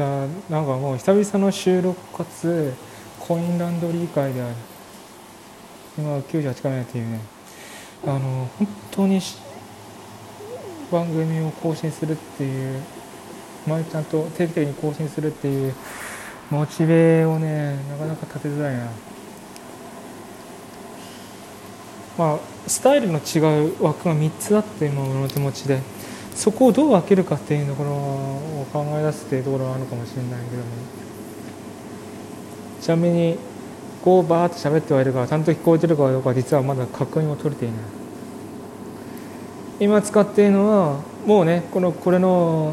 したなんかもう久々の収録かつコインランドリー会である。今98回目っていうね。あの本当に番組を更新するっていう毎ちゃんと定期的に更新するっていうモチベをねなかなか立てづらいな。まあスタイルの違う枠が3つあって今俺の手持ちで。そこをどう分けるかっていうところを考え出すっていうところはあるかもしれないけども。ちなみにこうバーッと喋ってはいるがちゃんと聞こえてるかどうか実はまだ確認を取れていない。今使っているのはもうねこのこれの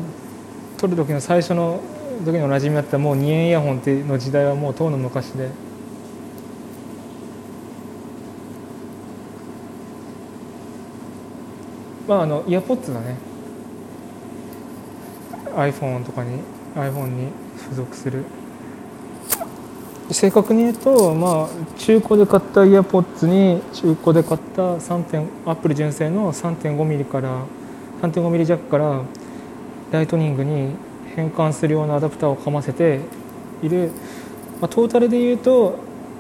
撮る時の最初の時の馴染みだったもう2円イヤホンっての時代はもうとうの昔で。まああの EarPods がね。iPhone とかに iPhone に付属する正確に言うと、まあ、中古で買った EarPods に中古で買った3点アップル純正の 3.5mm から 3.5mm 弱からライトニングに変換するようなアダプターをかませている、まあ、トータルで言うと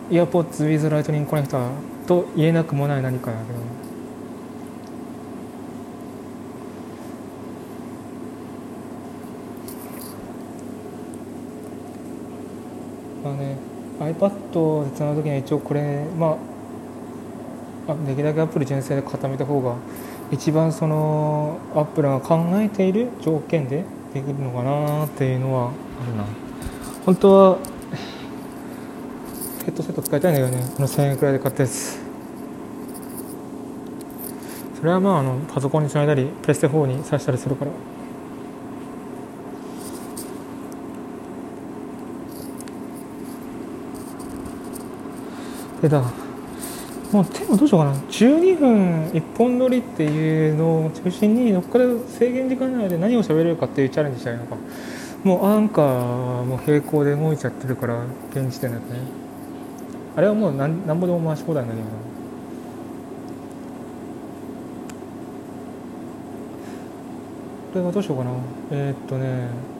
イヤポッツ with ライトニングコネクターと言えなくもない何かだけど。まあね iPad でつなぐ時には一応これまあできるだけアップル純正で固めた方が一番そのアップルが考えている条件でできるのかなっていうのはあるな。本当はヘッドセット使いたいんだけどね。この1000円くらいで買ったやつ。それはまああのパソコンにつないだりプレステ4に挿したりするから。でだ。もうテーマどうしようかな。12分一本撮りっていうのを中心にどこから制限時間内で何を喋れるかっていうチャレンジしたいのか。もうアンカーも並行で動いちゃってるから現時点だとね。あれはもうなんなんぼでも回し放題になるよな。これはどうしようかな。えー、っとね。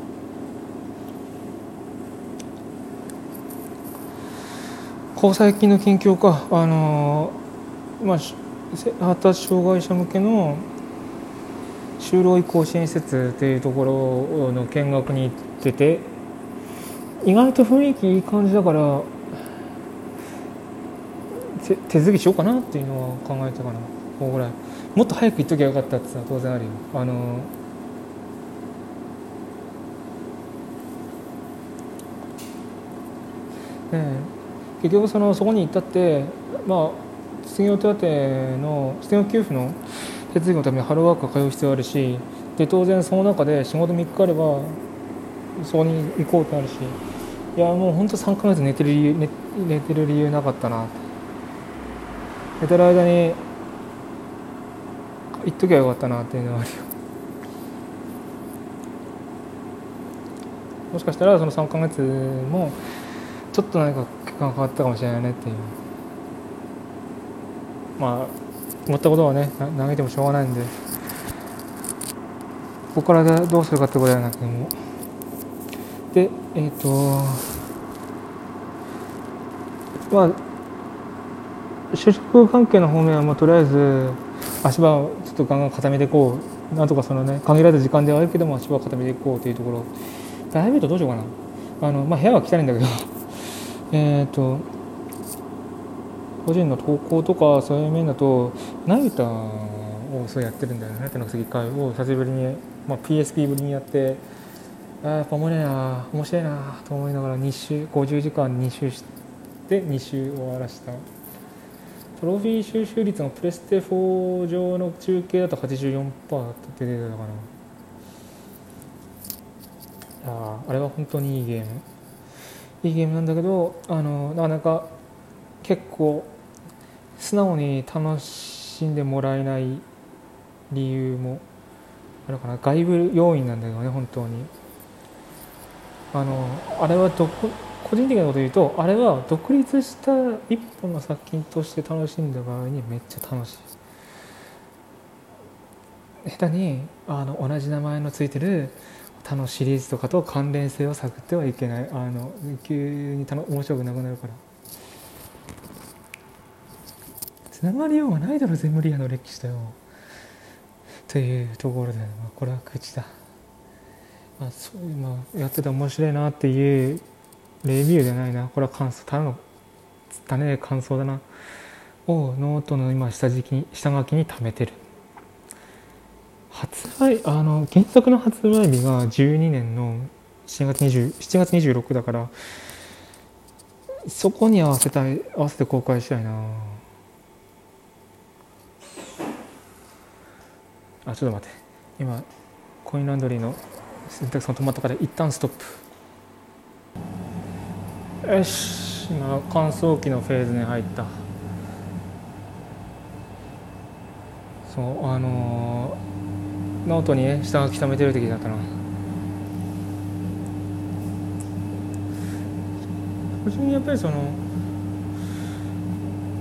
交際金の近況かあのまあ発達障害者向けの就労移行支援施設っていうところの見学に行ってて意外と雰囲気いい感じだから手続きしようかなっていうのは考えたかな。こうぐらい。もっと早く行っときゃよかったってさ当然あるよ。あのね結局そのそこに行ったってまあ失業手当の失業給付の手続きのためにハローワークが通う必要あるしで当然その中で仕事3日あればそこに行こうってあるし。いやもう本当3か月寝てる理由寝寝てる理由なかったな。寝てる間に行っときゃよかったなっていうのはあるよ。もしかしたらその3か月もちょっと何か結果が変わったかもしれないねっていう。まあ思ったことはね投げてもしょうがないんで。ここからどうするかってことじゃなくても。でえっ、ー、とまあ就職関係の方面はもうとりあえず足場をちょっとガンガン固めていこう。なんとかそのね限られた時間ではあるけども足場を固めていこうというところ。プライベートどうしようかな。あの、まあ、部屋は汚いんだけど。えっ、ー、と個人の投稿とかそういう面だとナビタをそうやってるんだよね手の次会を久しぶりに、まあ、PSP ぶりにやってあやっぱ面白いな面白いなと思いながら2週50時間2周して2週終わらした。トロフィー収集率のプレステ4上の中継だと84%って出てたかないやあれは本当にいいゲーム。いいゲームなんだけどあのなかなか結構素直に楽しんでもらえない理由もあるかな。外部要因なんだけどね本当に。あのあれはどこ個人的なこと言うとあれは独立した一本の作品として楽しんだ場合にめっちゃ楽しい。下手にあの同じ名前のついてる他のシリーズとかと関連性を探ってはいけない。あの急に面白くなくなるから。つながりようがないだろゼムリアの歴史だよ。というところで、まあ、これは口だ、まあ、そういうまあやってて面白いなっていうレビューじゃないな。これは感想ただの種感想だな。をノートの今下敷きに下書きに貯めてる。発売あの原作の発売日が12年の7月 ,20 7月26だからそこに合わせたい合わせて公開したいな。あちょっと待って。今コインランドリーの洗濯槽止まったから一旦ストップ。よし今乾燥機のフェーズに入った。そうあのーノートにね下書き溜めてる時だったな初めにやっぱりその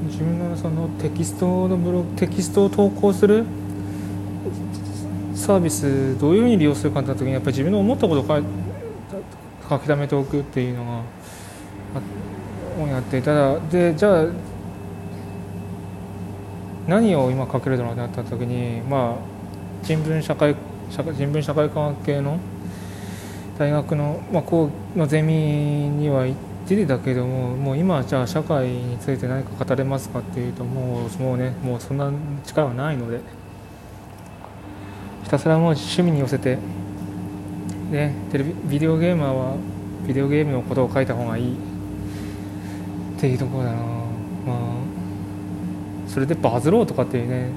自分のそのテキストのブログテキストを投稿するサービスどういうふうに利用するかって時にやっぱり自分の思ったことを書き溜めておくっていうのがやってただでじゃあ何を今書けるだろうってなった時にまあ人文社会社人文社会科学系の大学の,、まあ、こうのゼミには行っててたけどももう今じゃあ社会について何か語れますかっていうともうもうねもうそんな力はないので。ひたすらもう趣味に寄せてねテレビビデオゲーマーはビデオゲームのことを書いた方がいい。っていうところだな。まあそれでバズろうとかっていうね。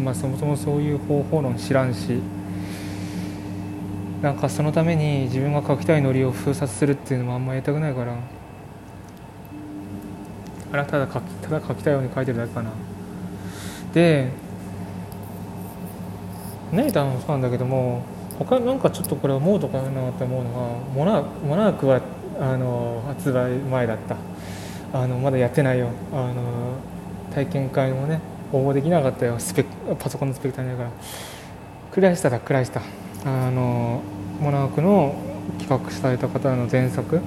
まあ、そもそもそういう方法論知らんしなんかそのために自分が書きたいノリを封殺するっていうのもあんまやりたくないからあれただ書きただ書きたいように書いてるだけかな。でネイターもそうなんだけども他なんかちょっとこれ思うとかなって思うのがモナモナークはあの発売前だった。あのまだやってないよ。あの体験会もね応募できなかったよスペパソコンのスペク足りないから。クライスタだクライスタあのモナークの企画された方の前作。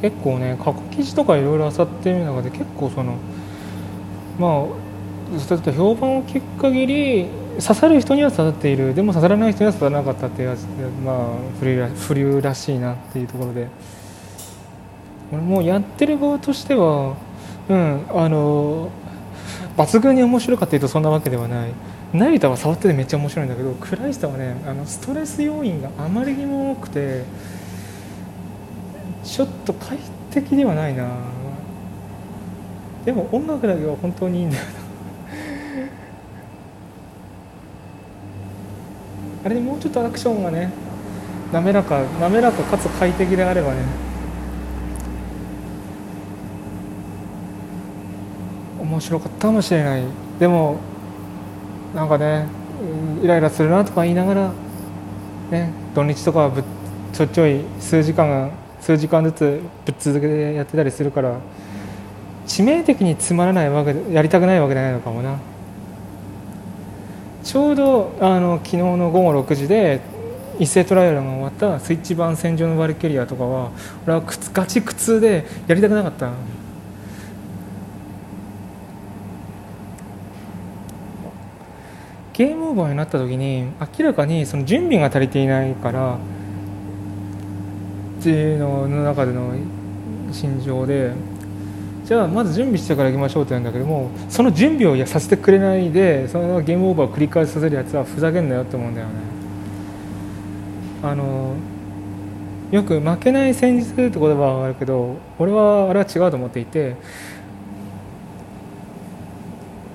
結構ね過去記事とかいろいろ漁ってみる中で結構そのまあずっと評判を聞く限り刺さる人には刺さっている。でも刺さらない人には刺さらなかったっていうやつでまあ不流不流らしいなっていうところで。俺もやってる側としてはうんあの抜群に面白かったいうとそんなわけではない。成田は触っててめっちゃ面白いんだけどクライスタはねあのストレス要因があまりにも多くてちょっと快適ではないな。でも音楽だけは本当にいいんだよな。あれにもうちょっとアクションがね滑らか滑らかかつ快適であればね。面白かったかもしれない。でもなんかねイライラするなとか言いながら、ね、土日とかはぶちょちょい数時間数時間ずつぶっ続けてやってたりするから致命的につまらないわけやりたくないわけじゃないのかもな。ちょうどあの昨日の午後6時で一斉トライアルが終わったスイッチ版戦場のバルキュリアとかは俺はガチ苦痛でやりたくなかった。ゲームオーバーになった時に明らかにその準備が足りていないからっていうのの中での心情でじゃあまず準備してから行きましょうって言うんだけどもその準備をやさせてくれないでそのゲームオーバーを繰り返させるやつはふざけんなよって思うんだよね。あのよく負けない戦術って言葉があるけど俺はあれは違うと思っていて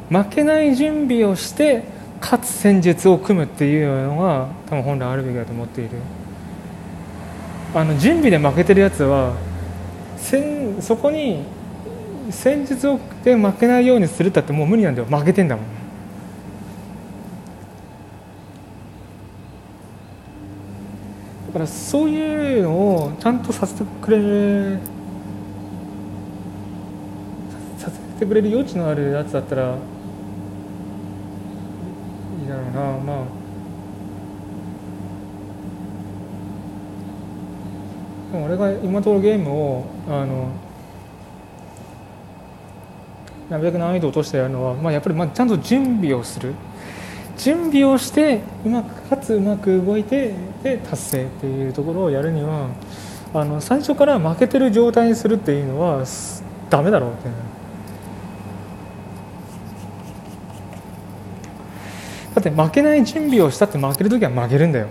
負けない準備をしてかつ戦術を組むっていうのが多分本来あるべきだと思っている。あの準備で負けてるやつは戦そこに戦術をで負けないようにするったってもう無理なんだよ。負けてんだもん。だからそういうのをちゃんとさせてくれるさせてくれる余地のあるやつだったらああまあ。でも俺が今のところゲームをあのなるべく難易度を落としてやるのは、まあ、やっぱりまあちゃんと準備をする。準備をしてうまくかつうまく動いてで達成っていうところをやるにはあの最初から負けてる状態にするっていうのはダメだろうってって負けない準備をしたって負ける時は負けるんだよ。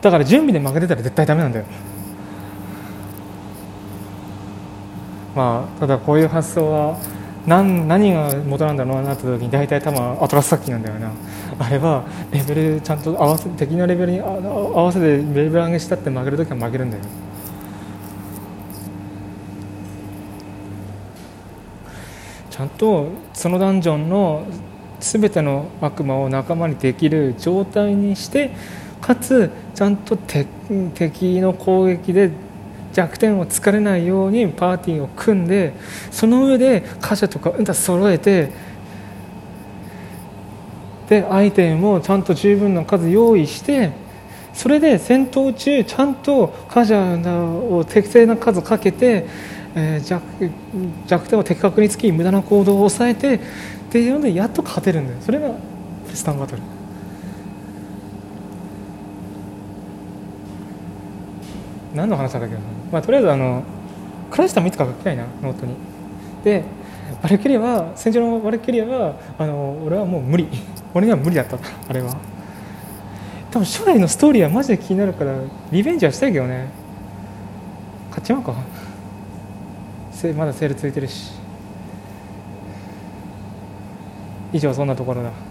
だから準備で負けてたら絶対ダメなんだよ。まあただこういう発想は何何が元なんだろうなって時に大体多分アトラスサッキーなんだよな。あれはレベルちゃんと合わせ敵のレベルに合わせてレベル上げしたって負ける時は負けるんだよ。ちゃんとそのダンジョンの全ての悪魔を仲間にできる状態にしてかつちゃんと敵の攻撃で弱点を突かれないようにパーティーを組んでその上で貨車とかうんだ揃えてでアイテムもちゃんと十分な数用意してそれで戦闘中ちゃんと貨車を適正な数かけて、えー、弱弱点を的確につき無駄な行動を抑えてっていうのでやっと勝てるんだよそれがスタンバトル。何の話だっけな、まあ、とりあえずあのクライスタもいつか書きたいなノートに。でバルキリアは戦場のバルキリアはあの俺はもう無理。俺には無理だったあれは。多分初代のストーリーはマジで気になるからリベンジはしたいけどね。買っちまうか。まだセールついてるし。以上そんなところだ。